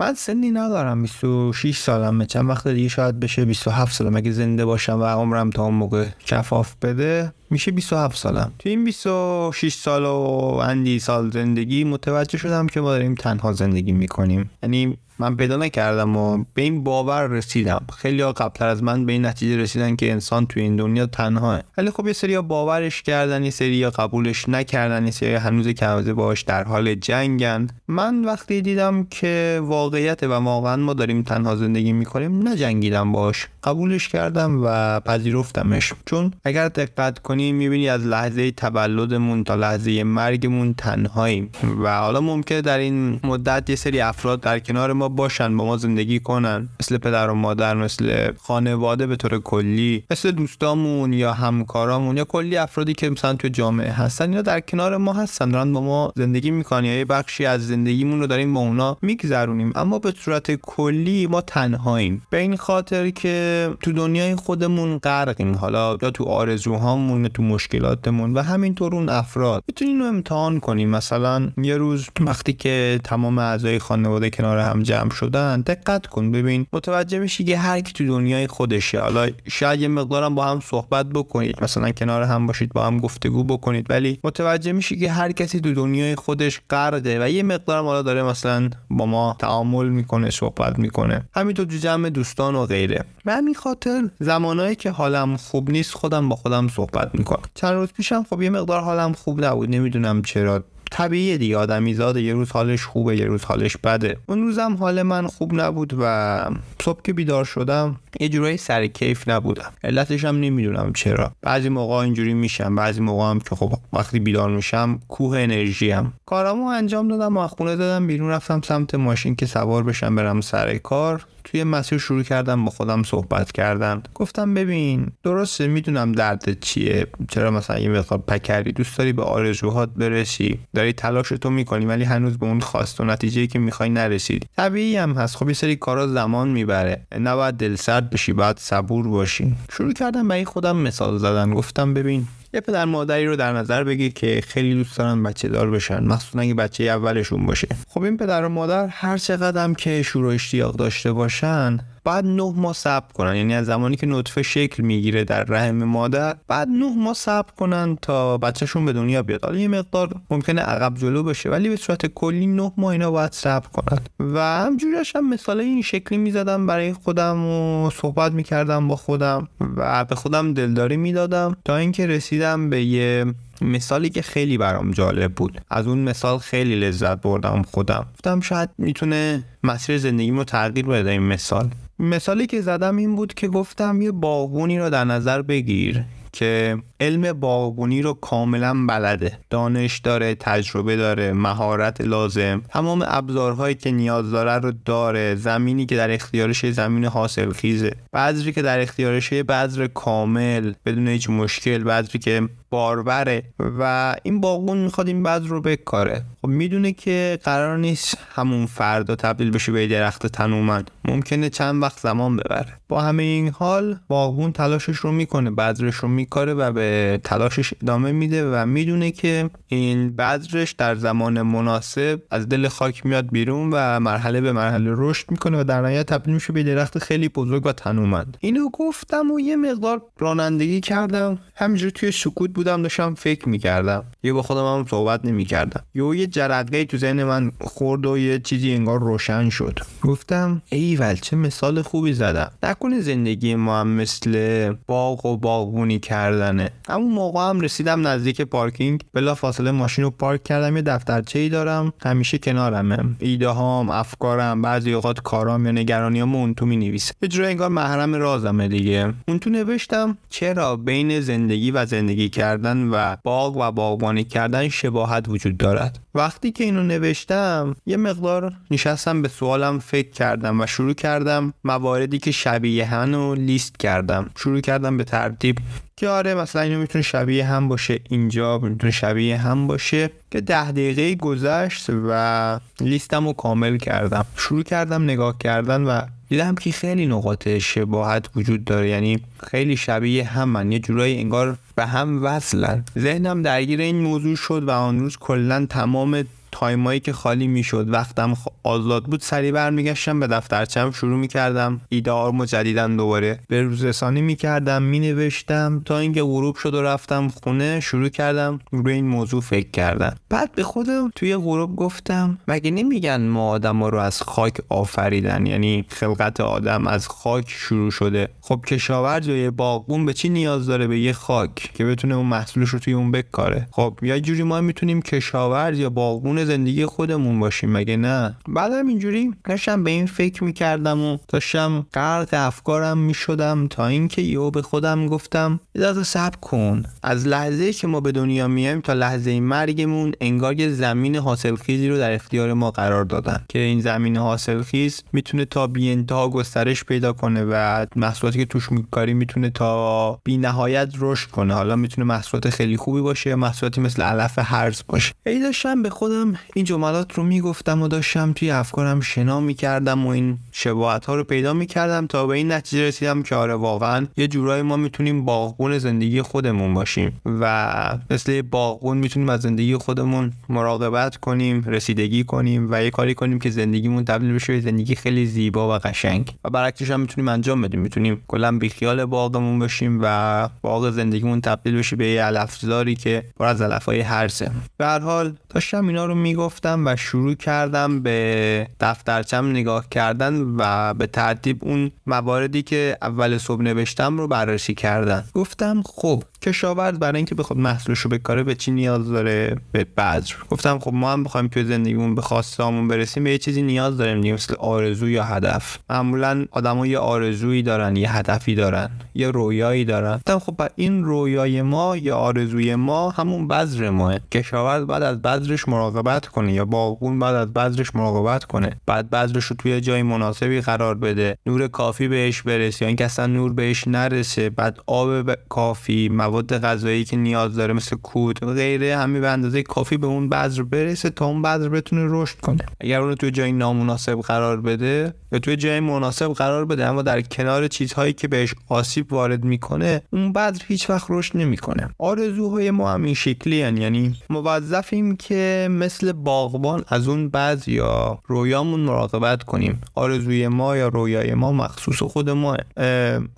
من سنی ندارم 26 سالمه. چند وقت دیگه شاید بشه 27 سالم اگه زنده باشم و عمرم تا اون موقع کفاف بده میشه 27 سالم. تو این 26 سال و اندی سال زندگی متوجه شدم که ما داریم تنها زندگی می‌کنیم. یعنی من پیدا نکردم و به این باور رسیدم. خیلی ها قبلتر از من به این نتیجه رسیدن که انسان توی این دنیا تنهاه. ولی خب یه سری باورش کردن یه سری قبولش نکردن یه سری هنوز کمزه باش در حال جنگن. من وقتی دیدم که واقعیت و واقعا ما داریم تنها زندگی می‌کنیم نجنگیدم باش قبولش کردم و پذیرفتمش. چون اگر دقت کنیم می‌بینی از لحظه تولدمون تا لحظه مرگمون تنهاییم. و حالا ممکنه در این مدت یه سری افراد در کنار ما باشن با ما زندگی کنن. مثل پدر و مادر مثل خانواده به طور کلی. مثل دوستامون یا همکارامون یا کلی افرادی که مثلا تو جامعه هستن یا در کنار ما هستن. دارن با ما زندگی می‌کنن. یه بخشی از زندگیمون رو داریم با اونا میگذرونیم. اما به صورت کلی ما تنهاییم. به این خاطر که تو دنیای خودمون غرقیم. حالا یا تو آرزوهامون یا تو مشکلاتمون و همینطور اون افراد. می‌تونیم رو امتحان کنیم. مثلا یه روز وقتی که تمام اعضای خانواده کنار هم جمع شدن. دقت کن ببین متوجه میشی که هر کی تو دنیای خودشه. حالا شاید یه مقدارم با هم صحبت بکنید. مثلا کنار هم باشید با هم گفتگو بکنید. ولی متوجه میشی که هر کسی تو دنیای خودش غرقه و یه مقدارم حالا داره مثلا با ما تعامل می‌کنه صحبت می‌کنه. همینطور تو جمع دوستان و غیره. و همین خاطر زمانایی که حالم خوب نیست خودم با خودم صحبت می‌کنم. چند روز پیشم خب یه مقدار حالم خوب نبود. نمی‌دونم چرا. طبیعیه دیگه. آدمی زاده یه روز حالش خوبه یه روز حالش بده. اون روزم حال من خوب نبود و صبح که بیدار شدم یه جورایی سر کیف نبودم. علتش هم نمی‌دونم چرا. بعضی موقع اینجوری میشم بعضی موقع هم که خب وقتی بیدار میشم کوه انرژی هم کارامو انجام دادم و خونه دادم بیرون رفتم سمت ماشین که سوار بشم برم سر کار. توی مسیر شروع کردم با خودم صحبت کردن گفتم ببین درسته می‌دونم دردت چیه. چرا مثلا یه مقدار پکری دوست داری به آرزوهات برسی. داری تلاش تو می‌کنی ولی هنوز به اون خواست و نتیجه که می‌خوای نرسیدی. طبیعی هم هست. خب یه سری کارا زمان می‌بره. نباید دلسرد بشی باید صبور باشی. شروع کردم به خودم مثال زدن. گفتم ببین یه پدر مادری رو در نظر بگیر که خیلی دوست دارن بچه دار بشن. مخصوصا اگه بچه اولشون باشه. خب این پدر و مادر هر چقدر هم که شور و اشتیاق داشته باشن بعد نه ماه صبر کنن. یعنی از زمانی که نطفه شکل می‌گیره در رحم مادر بعد نه ماه صبر کنن تا بچهشون به دنیا بیاد. حالا یه مقدار ممکنه عقب جلو بشه ولی به صورت کلی نه ماه اینا باید صبر کنن. و همجوریش هم مثال این شکلی می‌زدم برای خودم و صحبت می‌کردم با خودم و به خودم دلداری می‌دادم تا اینکه رسیدم به یه مثالی که خیلی برام جالب بود. از اون مثال خیلی لذت بردم خودم. گفتم شاید می‌تونه مسیر زندگیمو تغییر بده این مثال. مثالی که زدم این بود که گفتم یه باغونی رو در نظر بگیر که علم باغبونی رو کاملا بلده. دانش داره تجربه داره مهارت لازم. تمام ابزارهایی که نیاز داره رو داره. زمینی که در اختیارش زمین حاصل خیزه بذری که در اختیارش بذر کامل بدون هیچ مشکل. بذری که باربره و این باغون می‌خواد این بذر رو بکاره. خب می‌دونه که قرار نیست همون فردا تبدیل بشه به درخت تنومند. ممکنه چند وقت زمان ببره. با همه این حال باغبون تلاشش رو می‌کنه بذرش رو میکاره و به تلاشش ادامه میده و می‌دونه که این بذرش در زمان مناسب از دل خاک میاد بیرون و مرحله به مرحله رشد می‌کنه و در نهایت تبدیل میشه به درخت خیلی بزرگ و تنومند. اینو گفتم و یه مقدار رانندگی کردم. همینجوری توی سکوت بودم داشتم فکر می‌کردم. یه با خودم هم صحبت نمی‌کردم. یه جرقه تو ذهن من خورد و یه چیزی انگار روشن شد. گفتم ایول چه مثال خوبی زدم. نکنه زندگی ما هم مثل باغ و باغبونی کردنه. همون موقع هم رسیدم نزدیک پارکینگ. بلا فاصله ماشین رو پارک کردم یه دفترچه ای دارم. همیشه کنارمه. ایده هام افکارم بعضی اوقات کارام یا نگرانیام اون تو می نویسه یه جوری انگار محرم رازمه دیگه. اون تو نوشتم چرا بین زندگی و زندگی کردن؟ و باغ و باغبانی کردن شباهت وجود دارد. وقتی که اینو نوشتم یه مقدار نشستم به سوالم فکر کردم و شروع کردم مواردی که شبیه هن لیست کردم. شروع کردم به ترتیب که آره مثلا اینو می‌تونه شبیه هم باشه اینجا می‌تونه شبیه هم باشه که ده دقیقه گذشت و لیستم رو کامل کردم. شروع کردم نگاه کردن و دیدم که خیلی نقاط شباهت وجود داره یعنی خیلی شبیه هم من. یه جورایی انگار به هم وصلن. ذهنم درگیر این موضوع شد و آن روز کلا تمام تایمایی که خالی می‌شد. وقتم آزاد بود. سریع برمیگشتم به دفترچم. شروع می‌کردم ایده جدیدن دوباره به روزرسانی می‌کردم. مینوشتم تا اینکه غروب شد و رفتم خونه. شروع کردم روی این موضوع فکر کردم بعد به خودم توی غروب گفتم مگه نمیگن ما آدم رو از خاک آفریدن؟ یعنی خلقت آدم از خاک شروع شده. خب کشاورز یا یه باغبون به چی نیاز داره به یه خاک که بتونه اون محصولش رو توی اون بکاره؟ خب یا جوری ما می‌تونیم کشاورز یا باغبون زندگی خودمون باشیم مگه نه؟ بعدم اینجوری داشتم به این فکر می‌کردم و داشتم غرق افکارم می‌شدم تا اینکه یهو به خودم گفتم یه صبر کن. از لحظه که ما به دنیا میایم تا لحظه مرگمون انگار یه زمین حاصلخیزی رو در اختیار ما قرار دادن که این زمین حاصلخیز می‌تونه تا بی انتها گسترش پیدا کنه و محصولاتی که توش میکاری می‌تونه تا بی نهایت رشد کنه. حالا می‌تونه محصولات خیلی خوبی باشه یا محصولاتی مثل علف هرز باشه. ای داشتم به خودم این جملات رو می‌گفتم و داشتم توی افکارم شنا می‌کردم و این شباهت ها رو پیدا می‌کردم تا به این نتیجه رسیدم که آره واقعا یه جورایی ما می‌تونیم باغبون زندگی خودمون باشیم و مثل باغبون می‌تونیم از زندگی خودمون مراقبت کنیم رسیدگی کنیم و یه کاری کنیم که زندگیمون تبدیل بشه به زندگی خیلی زیبا و قشنگ. و برعکسش هم می‌تونیم انجام بدیم. می‌تونیم کلا بیخیال باغمون باشیم و باغ زندگیمون تبدیل بشه به یه علفزاری که پر از علفای هرزه به هر حال داشتم اینا رو می‌گفتم و شروع کردم به دفترچم نگاه کردن و به ترتیب اون مواردی که اول صبح نوشتم رو بررسی کردن. گفتم خب کشاورز برای اینکه بخواد محصولش رو بکاره به چی نیاز داره؟ به بذر. گفتم خب ما هم بخوایم توی زندگیمون به خواستهامون برسیم به یه چیزی نیاز داریم دیگه مثل آرزو یا هدف. معمولا آدما یه آرزویی دارن یه هدفی دارن یه رویایی دارن. گفتم خب این رویای ما یا آرزوی ما همون بذر ماه. کشاورز بعد از بذرش مراقبت کنه یا باغبون بعد از بذرش مراقبت کنه. بعد بذرش رو توی جای مناسبی قرار بده. نور کافی بهش برسه یا اینکه اصلا نور بهش نرسه. بعد آب کافی مواد غذایی که نیاز داره مثل کود و غیره همه به اندازه کافی به اون بذر برسه تا اون بذر بتونه رشد کنه. اگر اون توی جای نامناسب قرار بده یا توی جای مناسب قرار بده اما در کنار چیزهایی که بهش آسیب وارد می‌کنه اون بذر هیچ وقت رشد نمی‌کنه. آرزوهای ما هم این شکلی یعنی موظفیم که مثل باغبان از اون بعض یا رویامون مراقبت کنیم. آرزوی ما یا رویای ما مخصوص خود ماه.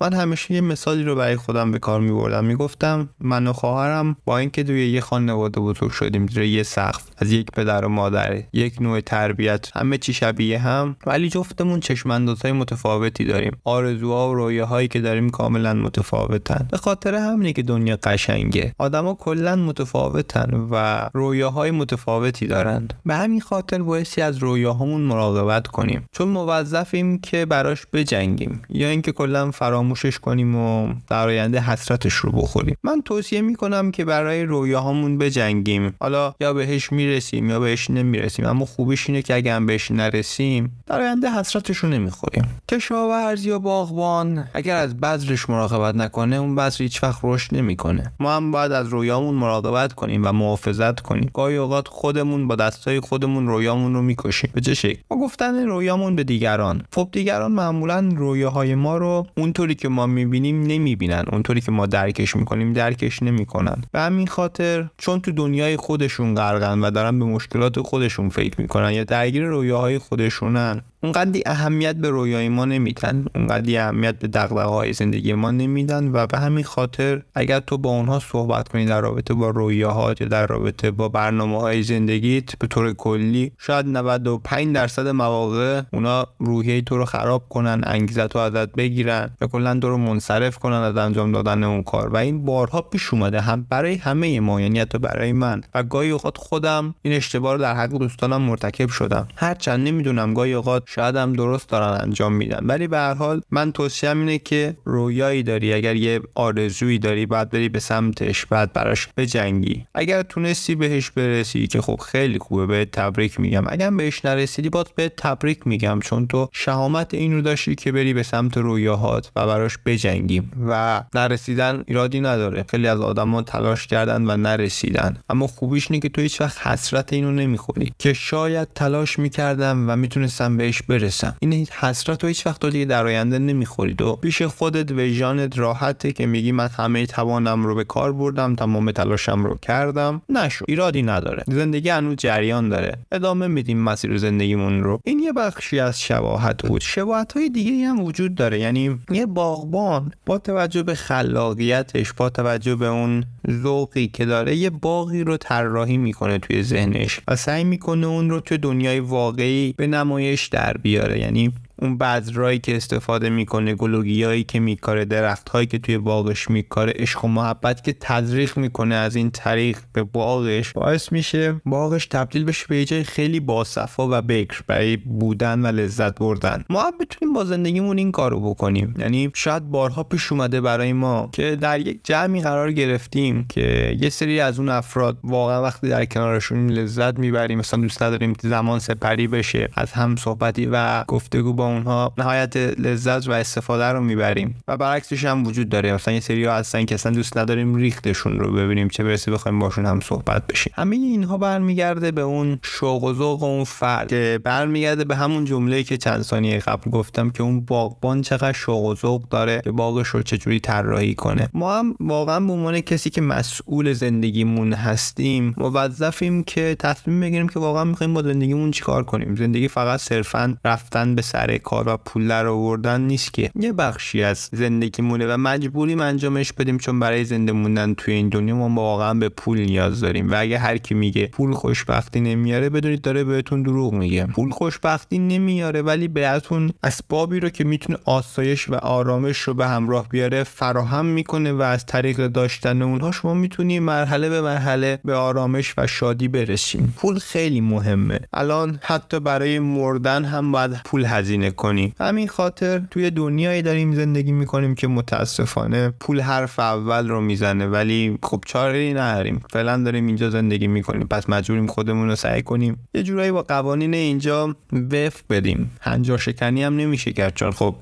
من همیشه یه مثالی رو برای خودم به کار میبردم. می‌گفتم من و خواهرم با اینکه توی یه خانواده بزرگ شدیم زیر یه سقف از یک پدر و مادر یک نوع تربیت همه چی شبیه هم ولی جفتمون چشماندازهای متفاوتی داریم. آرزوها و رویاهایی که داریم کاملا متفاوتن. به خاطر همینه که دنیا قشنگه. آدما کلا متفاوتن و رویاهای متفاوتی دارند. به همین خاطر بایستی از رویاهامون مراقبت کنیم. چون موظفیم که براش بجنگیم. یا اینکه کلا فراموشش کنیم و در آینده حسرتش رو بخوریم. من توصیه می‌کنم که برای رویاهامون بجنگیم. حالا یا بهش می‌رسیم یا بهش نمی‌رسیم اما خوبیش اینه که اگه هم بهش نرسیم در آینده حسرتش رو نمی‌خوریم. کشاورز یا باغبان اگر از بذرش مراقبت نکنه اون بذر هیچ وقت رشد نمی‌کنه. ما هم باید از رویامون مراقبت کنیم و محافظت کنیم. گاهی اوقات خودمون با دستای خودمون رویامون رو می‌کشیم. به چه شکل؟ ما گفتن رویامون به دیگران. خب دیگران معمولا رویاهای ما رو اونطوری که ما می‌بینیم نمی‌بینن. اونطوری که ما درکش می‌کنیم درکش نمی‌کنن. به همین خاطر چون تو دنیای خودشون غرقن و دارن به مشکلات خودشون فکر می‌کنن یا درگیر رویاهای خودشونن اونقدی اهمیت به رویای ما نمیدن اونقدی اهمیت به دقدقه های زندگی ما نمیدن و به همین خاطر اگر تو با اونها صحبت کنی در رابطه با رویاهات یا در رابطه با برنامه های زندگیت به طور کلی شاید 95 درصد مواقع اونا روحیه تو رو خراب کنن انگیزت رو ازت بگیرن و کلا تو رو منصرف کنن از انجام دادن اون کار. و این بارها پیش اومده هم برای همه ما یعنی حتی برای من. و گاهی اوقات خودم این اشتباه رو در حق دوستانم مرتکب شدم. هرچند نمی‌دونم گاهی اوقات شاید هم درست دارن انجام میدن. ولی به هر حال من توصیهم اینه که رویایی داری. اگر یه آرزویی داری بعد بری به سمتش بعد براش بجنگی. اگر تونستی بهش برسی که خب خیلی خوبه به تبریک میگم. اگر بهش نرسیدی باز به تبریک میگم چون تو شهامت این رو داشتی که بری به سمت رویاهات و براش بجنگیم و نرسیدن ایرادی نداره. خیلی از آدما تلاش کردن و نرسیدن. اما خوبیش اینه که تو هیچ وقت حسرت اینو نمی‌خوری. که شاید تلاش می‌کردم و می‌تونستم بهش برسم. این حسرت رو هیچ وقت دیگه در آینده نمی‌خورید. و پیش خودت وجانت راحته که میگی من همه توانم رو به کار بردم تمام تلاشم رو کردم. نشو. ایرادی نداره. زندگی هنوز جریان داره. ادامه میدیم مسیر زندگیمون رو. این یه بخشی از شباهت بود. شباهت های دیگه هم وجود داره. یعنی یه باغبان با توجه به خلاقیتش با توجه به اون ذوقی که داره یه باغی رو طراحی می‌کنه توی ذهنش و سعی می‌کنه اون رو توی دنیای واقعی به نمایش در بیاره. یعنی اون بذرایی که استفاده می‌کنه گلوگیایی که میکاره درختهایی که توی باغش میکاره عشق و محبت که تزریق می‌کنه از این طریق به باغش باعث میشه باغش تبدیل بشه به جای خیلی باصفا و بکر برای بودن و لذت بردن. ما هم بتونیم با زندگیمون این کارو بکنیم. یعنی شاید بارها پیش اومده برای ما که در یک جمعی قرار گرفتیم که یه سری از اون افراد واقعا وقتی در کنارشون لذت می‌بریم مثلا دوست نداریم زمان سپری بشه از هم صحبتی و گفتگو با اونها نهایت لذت و استفاده رو می‌بریم. و برعکسش هم وجود داره. مثلا یه سری هستن که اصلا دوست نداریم ریختشون رو ببینیم. چه برسه بخوایم باشون هم صحبت بشیم. همه اینها برمیگرده به اون شوق و ذوق اون فرد که برمیگرده به همون جمله که چند ثانیه قبل گفتم که اون باغبان چقدر شوق و ذوق داره که باغش رو چجوری طراحی کنه. ما هم واقعا به عنوان کسی که مسئول زندگیمون هستیم موظفیم که تصمیم بگیریم که واقعا می‌خوایم با زندگیمون چیکار کنیم. زندگی فقط صرفا رفتن به سر کار و پول در آوردن نیست که. یه بخشی از زندگی مونه و مجبوریم انجامش بدیم چون برای زنده موندن توی این دنیا ما واقعا به پول نیاز داریم. و اگه هر کی میگه پول خوشبختی نمیاره بدونید داره بهتون دروغ میگه. پول خوشبختی نمیاره ولی بهتون اسبابی رو که می‌تونه آسایش و آرامش رو به همراه بیاره فراهم می‌کنه و از طریق داشتن اونها شما می‌تونی مرحله به مرحله به آرامش و شادی برسیم پول خیلی مهمه. الان حتی برای مردن هم باید پول هزینه کنیم همین خاطر توی دنیایی داریم زندگی می‌کنیم که متاسفانه پول حرف اول رو می‌زنه ولی خب چاره نداریم. فعلا داریم اینجا زندگی می‌کنیم. پس مجبوریم خودمون رو سعی کنیم یه جورایی با قوانین اینجا وفق بدیم. هنجار شکنی هم نمیشه کرد. چون خب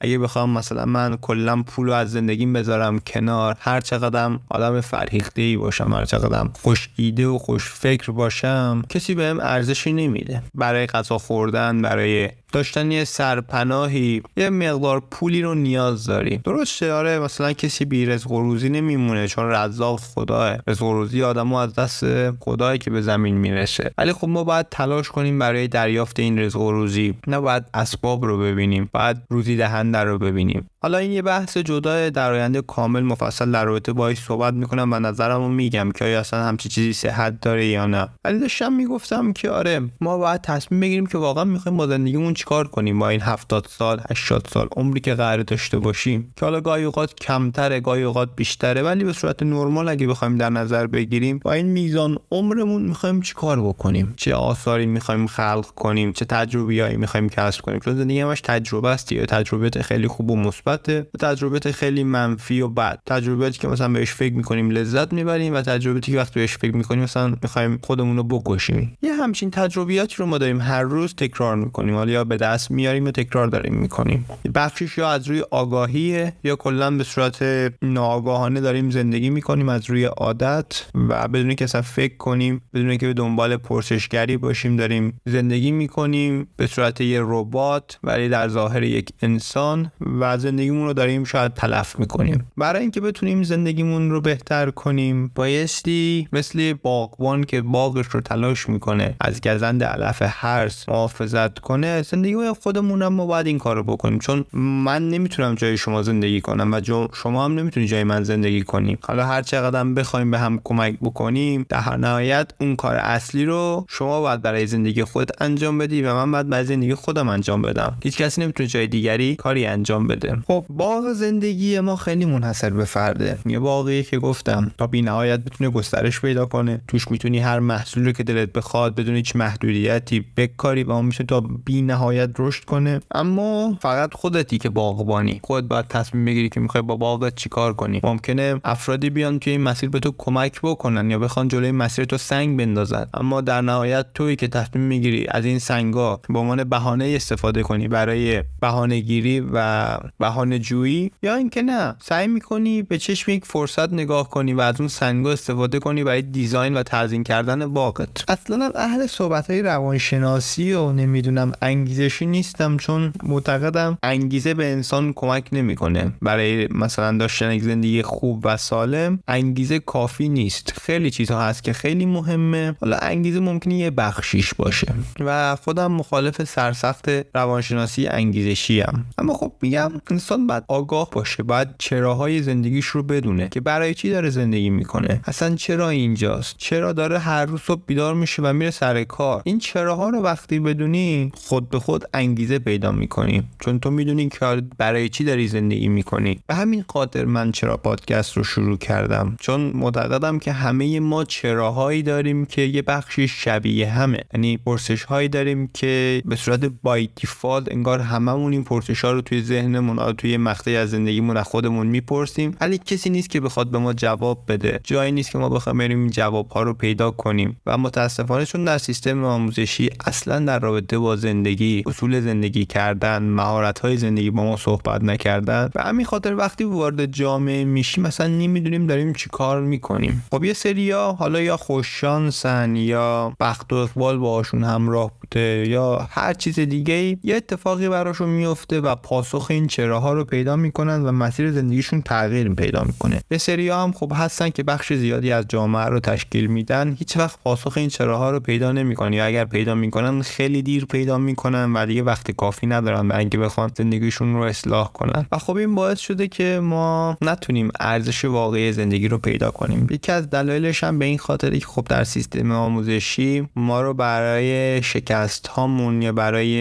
اگه بخوام مثلا من کلا پول رو از زندگیم بذارم کنار هر چقدرم آدم فرهیخته ای باشم هر چقدرم خوش ایده و خوش فکر باشم کسی بهم ارزشی نمیده. برای غذا خوردن برای داشتن یه سرپناهی یه مقدار پولی رو نیاز داری. درسته آره مثلا کسی بی رزق و روزی نمیمونه چون رزاق خداه رزق و روزی آدمو از دست خدایی که به زمین می‌رسه. ولی خب ما باید تلاش کنیم برای دریافت این رزق و روزی نه باید اسباب رو ببینیم باید روزی دهنده رو ببینیم. حالا این یه بحث جدا در آینده کامل مفصل در رابطه باهاش صحبت می‌کنم و نظرمو میگم که آیا اصلا همچی چیزی صحت داره یا نه. ولی داشتم می‌گفتم که آره ما باید تصمیم بگیریم که واقعا می‌خوایم با زندگیمون چیکار کنیم با این 70 سال 80 سال عمری که قرار داشته باشیم. که حالا گاهی اوقات کمتره گاهی اوقات بیشتره ولی به صورت نرمال اگه بخوایم در نظر بگیریم با این میزان عمرمون می‌خوایم چیکار بکنیم؟ چه آثاری می‌خوایم خلق کنیم؟ چه تجربیایی می‌خوایم کسب کنیم؟ چون زندگی همش تجربه است یا تجربه خیلی خوب و مثبت تجربه خیلی منفی و بد. تجربیاتی که مثلا بهش فکر می‌کنیم لذت می‌بریم و تجربیاتی که وقتی بهش فکر می‌کنیم مثلا می‌خوایم خودمون رو بکشیم. یه همچین تجربیاتی رو ما داریم هر روز تکرار می‌کنیم. حالا یا به دست میاریم و تکرار داریم می‌کنیم. بخشش یا از روی آگاهیه یا کلا به صورت ناآگاهانه داریم زندگی می‌کنیم از روی عادت و بدون که اصلا فکر کنیم بدون که به دنبال پرسشگری باشیم داریم زندگی می‌کنیم به صورت یه ربات ولی در ظاهر یک انسان و زندگیمون رو داریم شاید تلف می‌کنیم. برای اینکه بتونیم زندگیمون رو بهتر کنیم بایستی مثل باغبان که باغش رو تلاش می‌کنه از گزند علف هرس محافظت کنه زندگی خودمون هم ما باید این کارو بکنیم. چون من نمی‌تونم جای شما زندگی کنم و شما هم نمی‌تونی جای من زندگی کنیم حالا هر چقدر بخوایم به هم کمک بکنیم در نهایت اون کار اصلی رو شما باید برای زندگی خود انجام بدی و من باید برای زندگی خودم انجام بدم. هیچ کسی نمی‌تونه جای دیگری کاری انجام بده. خب باغ زندگی ما خیلی منحصر به فرده. یه باقی که گفتم تا بی نهایت بتونه گسترش پیدا کنه. توش می‌تونی هر محصولی که دلت بخواد بدون هیچ محدودیتی بکاری و اون میشه تا بی نهایت رشد کنه. اما فقط خودتی که باغبانی. خود باید تصمیم بگیری که می‌خوای با باغت چیکار کنی. ممکنه افرادی بیان که این مسیر به تو کمک بکنن یا بخوان جلوی مسیر تو سنگ بندازن. اما در نهایت تویی که تصمیم می‌گیری از این سنگا به عنوان بهانه استفاده کنی برای بهانه گیری و جویی یا اینکه نه سعی می‌کنی به چشم یک فرصت نگاه کنی و از اون سنگا استفاده کنی برای دیزاین و تزیین کردن باغت. اصلا اهل صحبت های روانشناسی و نمی‌دونم انگیزشی نیستم چون معتقدم انگیزه به انسان کمک نمی‌کنه. برای مثلا داشتن یک زندگی خوب و سالم انگیزه کافی نیست. خیلی چیزها هست که خیلی مهمه. حالا انگیزه ممکنه یه بخشیش باشه. و خودم مخالف سرسخت روانشناسی انگیزشی هم. اما خب میگم انسان باید آگاه باشه باید چراهای زندگیش رو بدونه که برای چی داره زندگی می‌کنه. اصلا چرا اینجاست؟ چرا داره هر روز صبح بیدار میشه و میره سر کار؟ این چراها رو وقتی بدونی خود به خود انگیزه پیدا می‌کنی. چون تو می‌دونی که برای چی داری زندگی می‌کنی. به همین خاطر من چرا پادکست رو شروع کردم. چون معتقدم که همه ما چراهایی داریم که یه بخشی شبیه همه. یعنی پرسش هایی داریم که به صورت بای دیفالت انگار هممون این پرسش ها رو توی ذهنمون توی مقطعی از زندگیمون از خودمون می‌پرسیم. ولی کسی نیست که بخواد به ما جواب بده. جایی نیست که ما بخوایم بریم جواب ها رو پیدا کنیم. و متاسفانه چون در سیستم آموزشی اصلا در رابطه با زندگی اصول زندگی کردن مهارت های زندگی با ما صحبت نکردن و همین خاطر وقتی وارد جامعه میشیم مثلا نمی‌دونیم داریم چی کار می‌کنیم. خب یه سریا حالا یا خوششانسن یا بخت و اقبال باشون همراه بوده یا هر چیز دیگه یه اتفاقی براشون میفته و پاسخ این چراها رو پیدا می‌کنن و مسیر زندگیشون تغییر پیدا می‌کنه. یه سریا هم خب هستن که بخش زیادی از جامعه رو تشکیل میدن. هیچ وقت پاسخ این چراها رو پیدا نمی‌کنن. یا اگر پیدا می‌کنن خیلی دیر پیدا می‌کنن و دیگه وقت کافی ندارن برای اینکه بخوان زندگیشون رو اصلاح کنن. و خب این باعث شده که ما نتونیم ارزش واقعی زندگی رو پیدا کنیم. یکی از دلایلش هم به این خاطری که خب در سیستم آموزشی ما رو برای شکست هامون یا برای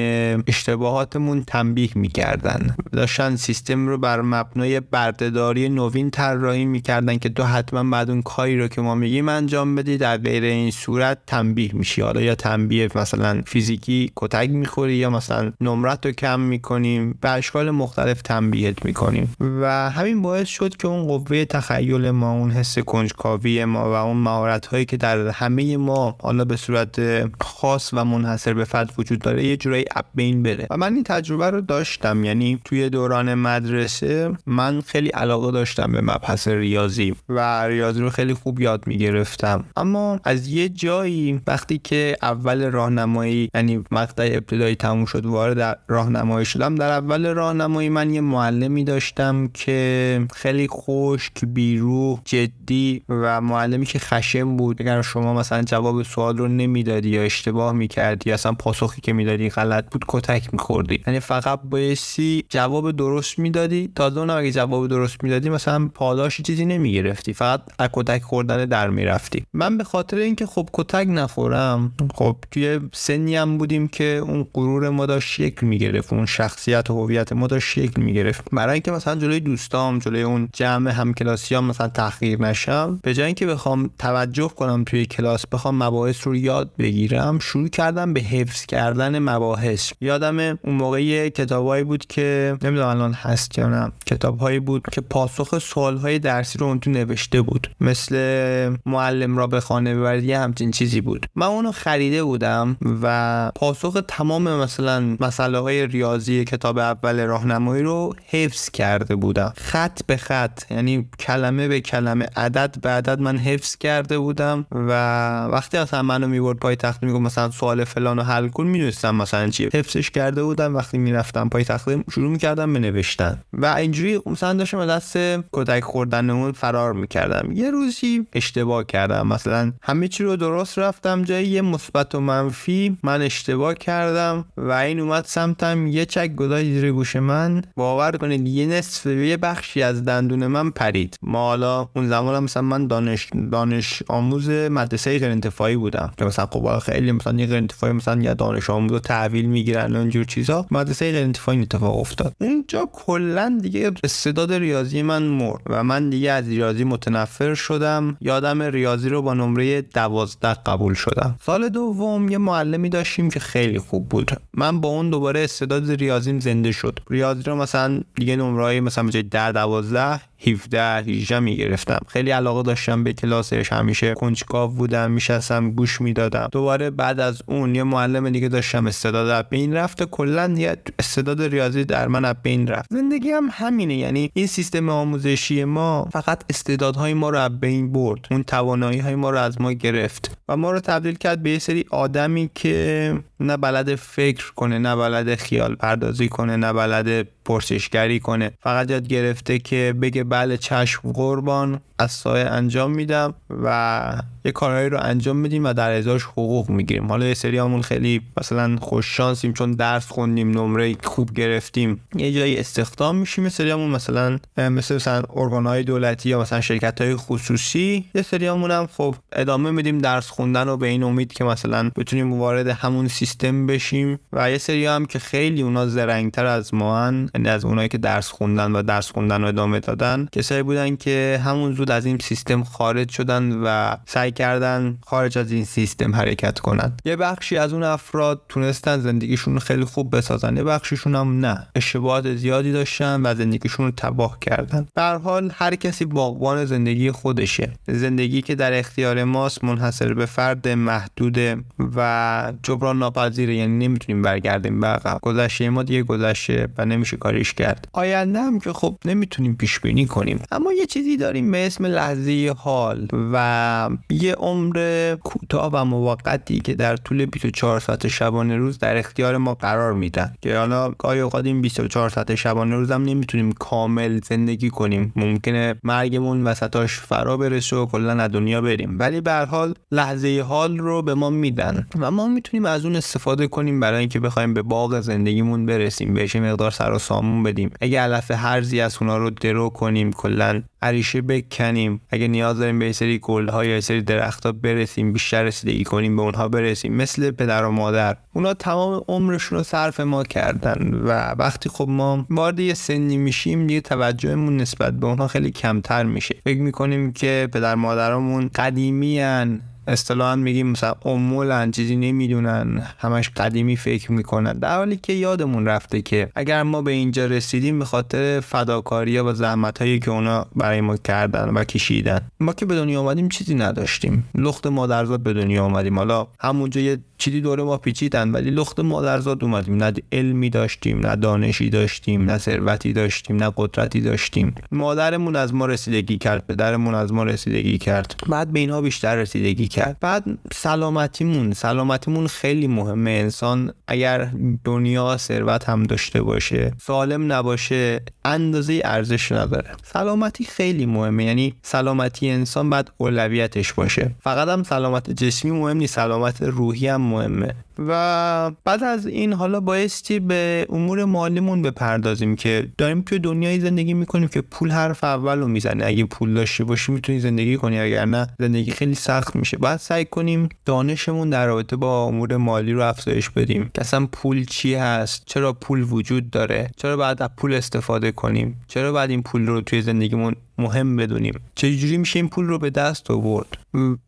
اشتباهاتمون تنبیه می‌کردن. داشتن سیستم رو بر مبنای بردهداری نوین طراحی می‌کردن که تو حتما بعد اون کاری رو که ما میگیم انجام بدی در غیر این صورت تنبیه میشی. حالا یا تنبیه مثلا فیزیکی کتک می‌خوری یا مثلا نمرت رو کم می‌کنیم. به اشکال مختلف تنبیهت می‌کنیم. و همین باعث شد که اون قوه تخیل ما اون حس کنجکاوی ما و اون مهارت هایی که در همه ما حالا به صورت خاص و منحصر به فرد وجود داره یه جورایی اب بین بره. و من این تجربه رو داشتم. یعنی توی دوران مدرسه من خیلی علاقه داشتم به مبحث ریاضی و ریاضی رو خیلی خوب یاد می‌گرفتم. اما از یه جایی وقتی که اول راهنمایی یعنی مقطع ابتدایی تموم شد وارد راهنمایی شدم در اول راهنمایی من یه معلمی داشتم که خیلی خشک بیروح جدی و معلمی که خشم بود. اگر شما مثلا جواب سوال رو نمی‌دادی یا اشتباه می‌کردی اصلا پاسخی که می‌دادی غلط بود کتک میخوردی. یعنی فقط بایستی جواب درست می‌دادی؟ تازه اون اگه جواب درست می‌دادی مثلا پاداشی چیزی نمی‌گرفتی فقط کتک خوردن در می‌رفتی. من به خاطر اینکه خب کتک نخورم خب توی سنی هم بودیم که اون غرور ما داشت شکل می‌گرفت اون شخصیت و هویت ما داشت شکل می‌گرفت. برای اینکه مثلا جلوی دوستام جلوی اون جمع همکلاسیام مثلا تحقیر نشم به جای اینکه بخوام توجه کنم توی کلاس بخوام مباحث رو یاد بگیرم شروع کردم به حفظ کردن مباحث. یادم اون موقع کتابایی بود که نمی‌دونم الان هست یا نه. کتابهایی بود که پاسخ سوالهای درسی رو اون تو نوشته بود. مثل معلم را به خانه ببرید یه همچین چیزی بود. من اونو خریده بودم و پاسخ تمام مثلا مسئله های ریاضی کتاب اول راهنمایی رو حفظ کرده بودم. خط به خط یعنی کلمه به کلمه عدد به عدد من حفظ کرده بودم و وقتی اصلا منو می‌برد پای تخت می‌گفت مثلا سوال فلان رو حل کن می‌دونستم مثلا چیه. حفظش کرده بودم وقتی می‌رفتم پای تخت شروع می‌کردم به نوشتن. و اینجوری مثلا داشتم دست کتک خوردن اون فرار می‌کردم. یه روزی اشتباه کردم. مثلا همه چی رو درست رفتم جای یه مثبت و منفی من اشتباه کردم و این اومد سمتم. یه چک گذاشت زیر گوش من. باور کنید یه نصف یه بخشی از دندون من پرید. ما حالا اون زمان مثلا من دانش دانش آموز مدرسه غیر انتفاعی بودم. که مثلا خب خیلی مثلا یه غیر انتفاعی مثلا یه دانش آموز رو تحویل می‌گیرن و اینجور چیزا. مدرسه غیر انتفاعی اتفاق افتاد. کلا دیگه استعداد ریاضی من مرد و من دیگه از ریاضی متنفر شدم. یادم ریاضی رو با نمره دوازده قبول شدم. سال دوم یه معلمی داشتیم که خیلی خوب بود. من با اون دوباره استعداد ریاضیم زنده شد. ریاضی رو مثلا دیگه نمره مثلا جای 10 12 17 18 می‌گرفتم. خیلی علاقه داشتم به کلاسش. همیشه کنجکاو بودم میشستم گوش می‌دادم. دوباره بعد از اون یه معلم دیگه داشتم استعداد بین رفته کلا یه استعداد ریاضی در من بین رفت. زندگی هم همینه. یعنی این سیستم آموزشی ما فقط استعدادهای ما رو بین برد. اون توانایی های ما رو از ما گرفت و ما رو تبدیل کرد به یه سری آدمی که نه بلد فکر کنه نه بلد خیال پردازی کنه نه بلد پرسشگری کنه. فقط یاد گرفته که بگه بله چشم قربان از سایه انجام میدم و یه کارهایی رو انجام میدیم و در ازاش حقوق می‌گیریم. حالا یه سری همون خیلی مثلا خوش شانسیم چون درس خوندیم نمره خوب گرفتیم. یه جایی استخدام میشیم. یه سری همون مثلا مثل مثلا ارگانهای دولتی یا مثلا شرکت های خصوصی. یه سری همون هم خب ادامه میدیم درس خوندن و به این امید که مثلا بتونیم وارد همون سیستم بشیم. و یه سری هم که خیلی اونا زرنگتر از ما. یعنی از اونایی که درس خوندن و درس خوندن رو ادامه دادن کسایی بودن که همون زود از این سیستم خارج شدن و سعی کردن خارج از این سیستم حرکت کنن. یه بخشی از اون افراد تونستن زندگیشون خیلی خوب بسازن یه بخشیشون هم نه. اشتباهات زیادی داشتن و زندگیشون رو تباه کردن. به حال هر کسی باغبان زندگی خودشه. زندگی که در اختیار ماست منحصر به فرد محدوده و جبران ناپذیره. یعنی نمی‌تونیم برگردیم به عقب. گذشته ما دیگه گذشته و نمیشه کاریش کرد. آینده هم که خب نمی‌تونیم پیش بینی کنیم. اما یه چیزی داریم به اسم لحظه حال و یه عمر کوتاه و موقتی که در طول 24 ساعت شبانه روز در اختیار ما قرار میدن. که حالا گاهی اوقات این 24 ساعت شبانه روز هم نمی‌تونیم کامل زندگی کنیم. ممکنه مرگمون وسطاش فرا برسه و کلا از دنیا بریم. ولی به حال لحظه حال رو به ما میدن. و ما می‌تونیم از اون استفاده کنیم برای اینکه بخوایم به باغ زندگیمون برسیم. بهش مقدار سر و سامون بدیم. اگه علف هرزی از اونا رو درو کنیم کلا عریشه بکنیم. اگه نیاز داریم به سری گلها یا سری درختها برسیم بیشتر رسیدگی کنیم به اونها برسیم. مثل پدر و مادر. اونا تمام عمرشون رو صرف ما کردن و وقتی خب ما وارد یه سنی میشیم دیگه توجهمون نسبت به اونها خیلی کمتر میشه. فکر می‌کنیم که پدر مادرامون قدیمیان اصطلاحا میگیم مثلا امولن چیزی نمی‌دونن همش قدیمی فکر می‌کنن. در حالی که یادمون رفته که اگر ما به اینجا رسیدیم به خاطر فداکاری و زحمت هایی که اونا برای ما کردن و کشیدن. ما که به دنیا آمدیم چیزی نداشتیم. لخت مادرزاد به دنیا آمدیم حالا همونجا یه چیزی دوره ما پیچیدن ولی لخت مادرزاد اومدیم. نه علمی داشتیم نه دانشی داشتیم نه ثروتی داشتیم نه قدرتی داشتیم. مادرمون از ما رسیدگی کرد پدرمون از ما رسیدگی کرد. بعد به اینها بیشتر رسیدگی کرد. بعد سلامتیمون سلامتیمون خیلی مهمه. انسان اگر دنیا ثروت هم داشته باشه سالم نباشه اندازه ارزش نداره. سلامتی خیلی مهمه. یعنی سلامتی انسان بعد اولویتش باشه. فقط هم سلامت جسمی مهم نیست سلامت روحی هم مهمه. و بعد از این حالا بایستی به امور مالیمون بپردازیم که داریم توی دنیای زندگی می‌کنیم که پول حرف اول رو می‌زنه. اگه پول داشته باشی می‌تونی زندگی کنی اگر نه زندگی خیلی سخت میشه. باید سعی کنیم دانشمون در رابطه با امور مالی رو افزایش بدیم. که اصلا پول چی هست؟ چرا پول وجود داره؟ چرا باید از پول استفاده کنیم؟ چرا باید این پول رو توی زندگیمون مهم بدونیم. چجوری میشه این پول رو به دست آورد؟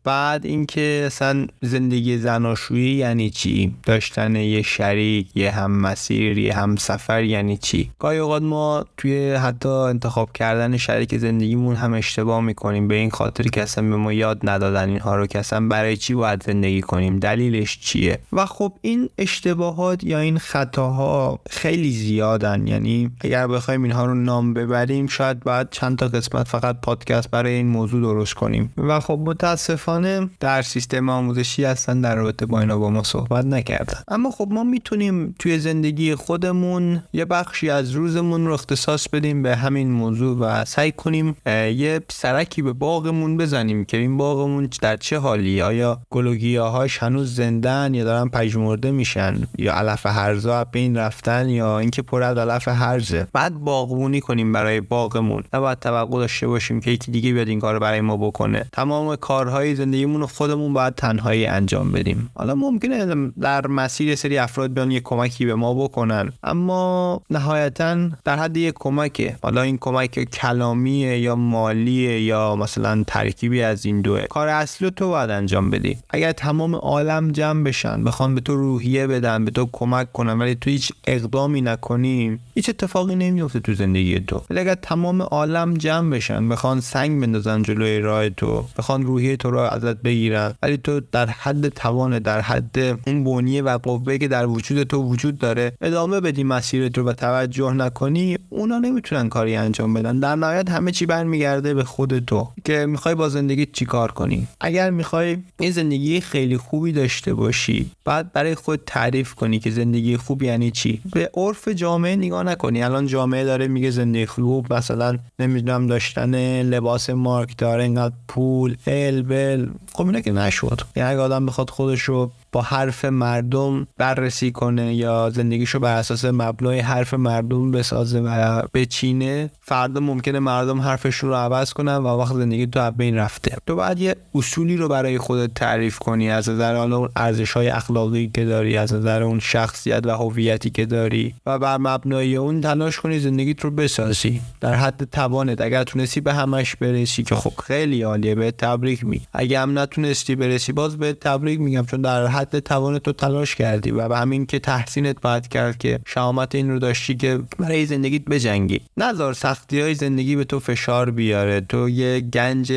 بعد اینکه اصلا زندگی زناشویی یعنی چی؟ داشتن یه شریک یه هم مسیر یه هم سفر یعنی چی؟ گاهی اوقات ما توی حتی انتخاب کردن شریک زندگیمون هم اشتباه می‌کنیم. به این خاطر که اصلا به ما یاد ندادن اینها رو که اصلا برای چی باید زندگی کنیم؟ دلیلش چیه؟ و خب این اشتباهات یا این خطاها خیلی زیادن. یعنی اگر بخوایم اینها رو نام ببریم شاید باید چند تا قسمت فقط پادکست برای این موضوع درست کنیم. و خب متاسفانه در سیستم آموزشی هستن در رابطه با اینا با ما صحبت نکردن. اما خب ما می‌تونیم توی زندگی خودمون یه بخشی از روزمون رو اختصاص بدیم به همین موضوع و سعی کنیم یه سرکی به باغمون بزنیم که این باغمون در چه حالی؟ آیا گلوگیاهاش هنوز زندن یا دارن پژمرده میشن؟ یا علف هرزا بین رفتن یا اینکه پر از علف هرزه؟ بعد باغبونی کنیم برای باغمون. نباید توقع داشته باشیم که یکی دیگه بیاد این کار برای ما بکنه. تمام کارهای زندگیمون رو خودمون باید تنهایی انجام بدیم. حالا ممکنه در مسیر سری افراد بیان یه کمکی به ما بکنن اما نهایتا در حد یه کمکه. حالا این کمک کلامیه یا مالیه یا مثلا ترکیبی از این دوه. کار اصلی تو باید انجام بدی. اگر تمام عالم جمع بشن بخوان به تو روحیه بدن به تو کمک کنن ولی تو هیچ اقدامی نکنی هیچ اتفاقی نمیفته تو زندگی تو. ولی اگر تمام عالم جمع بشن بخوان سنگ بندازن جلوی راه تو بخوان روحی تو رو ازت بگیرن. ولی تو در حد توان در حد اون بنیه و قوه که در وجود تو وجود داره ادامه بدی مسیر تو و توجه نکنی اونا نمی‌تونن کاری انجام بدن. در نهایت همه چی برمیگرده به خود تو که می‌خوای با زندگی چیکار کنی؟ اگر می‌خوای این زندگی خیلی خوبی داشته باشی بعد برای خود تعریف کنی که زندگی خوب یعنی چی. به عرف جامعه نگاه نکنی. الان جامعه داره میگه زندگی خوب مثلا نمی‌دونم داشتن لباس مارک داره اینقدر پول بل خب اینا که نشد. یعنی اگه آدم بخواد خودش رو با حرف مردم بررسی کنه یا زندگیشو بر اساس مبنای حرف مردم بسازه و بچینه. فردا ممکنه مردم حرفشون رو عوض کنن و وقت زندگی تو بین رفته. تو باید یه اصولی رو برای خودت تعریف کنی از نظر اون ارزش های اخلاقی که داری از نظر اون شخصیت و هویتی که داری و بر مبنای اون تلاش کنی زندگیت رو بسازی. در حد توانت. اگر تونستی به همش برسی که خب خیلی عالیه به تبریک می اگه هم نتونستی برسی باز به تبریک میگم چون در حد توان تو تلاش کردی و به همین که تحسینت باید کرد که شهامت این رو داشتی که برای زندگیت بجنگی. نظر سختی های زندگی به تو فشار بیاره. تو یه گنج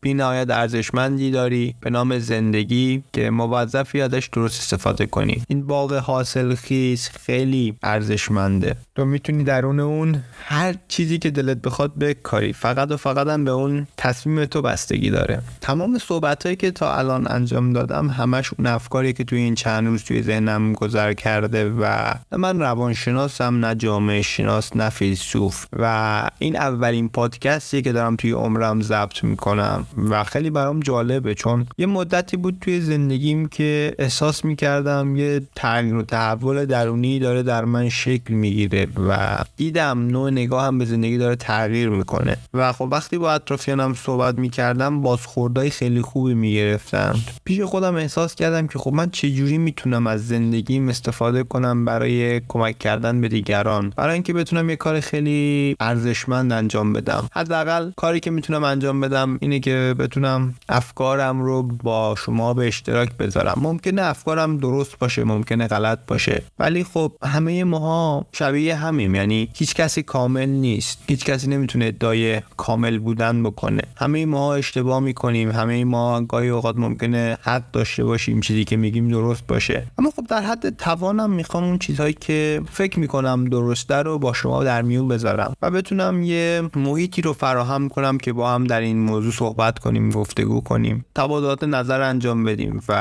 بینهایت ارزشمندی داری به نام زندگی که موظفی ازش درست استفاده کنی. این باغ حاصل خیز خیلی ارزشمنده. تو می‌تونی درون اون هر چیزی که دلت بخواد بکاری. فقط و فقط هم به اون تصمیم تو بستگی داره. تمام صحبت هایی که تا الان انجام دادم همش اون افکاری که توی این چند روز توی ذهنم گذر کرده و من روانشناسم نه جامعه شناس نه فیلسوف. و این اولین پادکستی که دارم توی عمرم ضبط می‌کنم و خیلی برام جالبه چون یه مدتی بود توی زندگیم که احساس می‌کردم یه تغییر و تحول درونی داره در من شکل می‌گیره و دیدم نوع نگاه هم به زندگی داره تغییر می‌کنه. و خب وقتی با اطرافیانم صحبت می‌کردم بازخوردهای خیلی خوبی می‌گرفتم. پیش خودم احساس کردم که خب من چجوری می‌تونم از زندگیم استفاده کنم برای کمک کردن به دیگران؟ برای اینکه بتونم یه کار خیلی ارزشمند انجام بدم. حداقل کاری که می‌تونم انجام بدم اینه که بتونم افکارم رو با شما به اشتراک بذارم. ممکنه افکارم درست باشه ممکنه غلط باشه. ولی خب همه ماها شبیه همیم. یعنی هیچ کسی کامل نیست. هیچ کسی نمی‌تونه ادعای کامل بودن بکنه. همه ما اشتباه می‌کنیم. همه ما گاهی اوقات ممکنه حق داشته باشیم چیزی که میگیم درست باشه. اما خب در حد توانم می‌خوام اون چیزهایی که فکر می‌کنم درسته رو با شما در میون بذارم و بتونم یه محیطی رو فراهم کنم که با هم در این موضوع صحبت کنیم گفتگو کنیم تبادلات نظر انجام بدیم و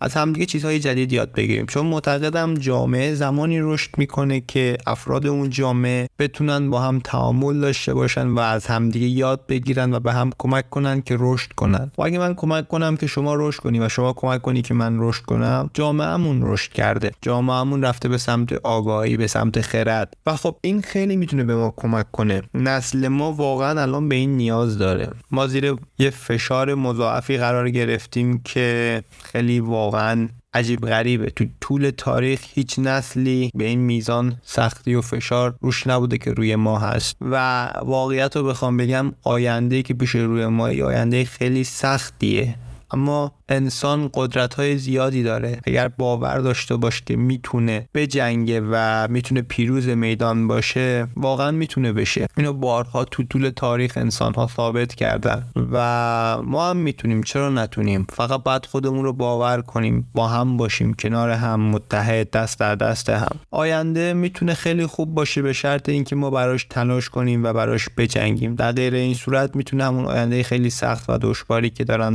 از همدیگه چیزهای جدید یاد بگیریم. چون معتقدم جامعه زمانی رشد می‌کنه که افراد اون جامعه بتونن با هم تعامل داشته باشن و از همدیگه یاد بگیرن و به هم کمک کنن که رشد کنن. و اگه من کمک کنم که شما رشد کنی و شما کمک کنی که من رشد کنم جامعهمون رشد کرده. جامعهمون رفته به سمت آگاهی به سمت خرد. و خب این خیلی می‌تونه به ما کمک کنه. نسل ما واقعا الان به این نیاز داره. ما زیر یه فشار مضاعفی قرار گرفتیم که خیلی واقعا عجیب غریبه. تو طول تاریخ هیچ نسلی به این میزان سختی و فشار روش نبوده که روی ما هست. و واقعیت رو بخوام بگم آینده که پیش روی ما آینده خیلی سختیه. اما انسان قدرت های زیادی داره. اگر باور داشته باشه که می‌تونه بجنگه و می‌تونه پیروز میدان باشه واقعا می‌تونه بشه. اینو بارها تو طول تاریخ انسان ها ثابت کردن و ما هم می‌تونیم. چرا نتونیم؟ فقط باید خودمون رو باور کنیم. با هم باشیم کنار هم متحد دست در دست هم. آینده می‌تونه خیلی خوب باشه به شرط اینکه ما براش تلاش کنیم و براش بجنگیم. در غیر این صورت می‌تونه همون آینده خیلی سخت و دشواری که دارن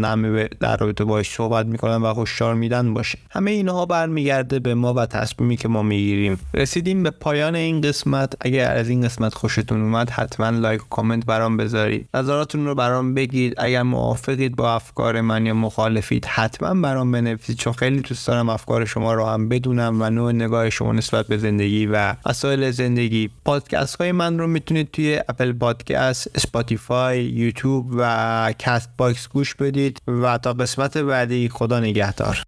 در رابطه باش صحبت می‌کنن و هشدار میدن باشه. همه اینها برمیگرده به ما و تصمیمی که ما می‌گیریم. رسیدیم به پایان این قسمت. اگر از این قسمت خوشتون اومد حتما لایک و کامنت برام بذارید. نظراتتون رو برام بگید. اگر موافقید با افکار من یا مخالفید حتما برام بنویسید. چون خیلی دوست دارم افکار شما رو هم بدونم و نوع نگاه شما نسبت به زندگی و مسائل زندگی. پادکست های من رو می‌تونید توی Apple Podcast Spotify YouTube و Castbox گوش بدید و تا قسمت بعدی خدا نگهدار.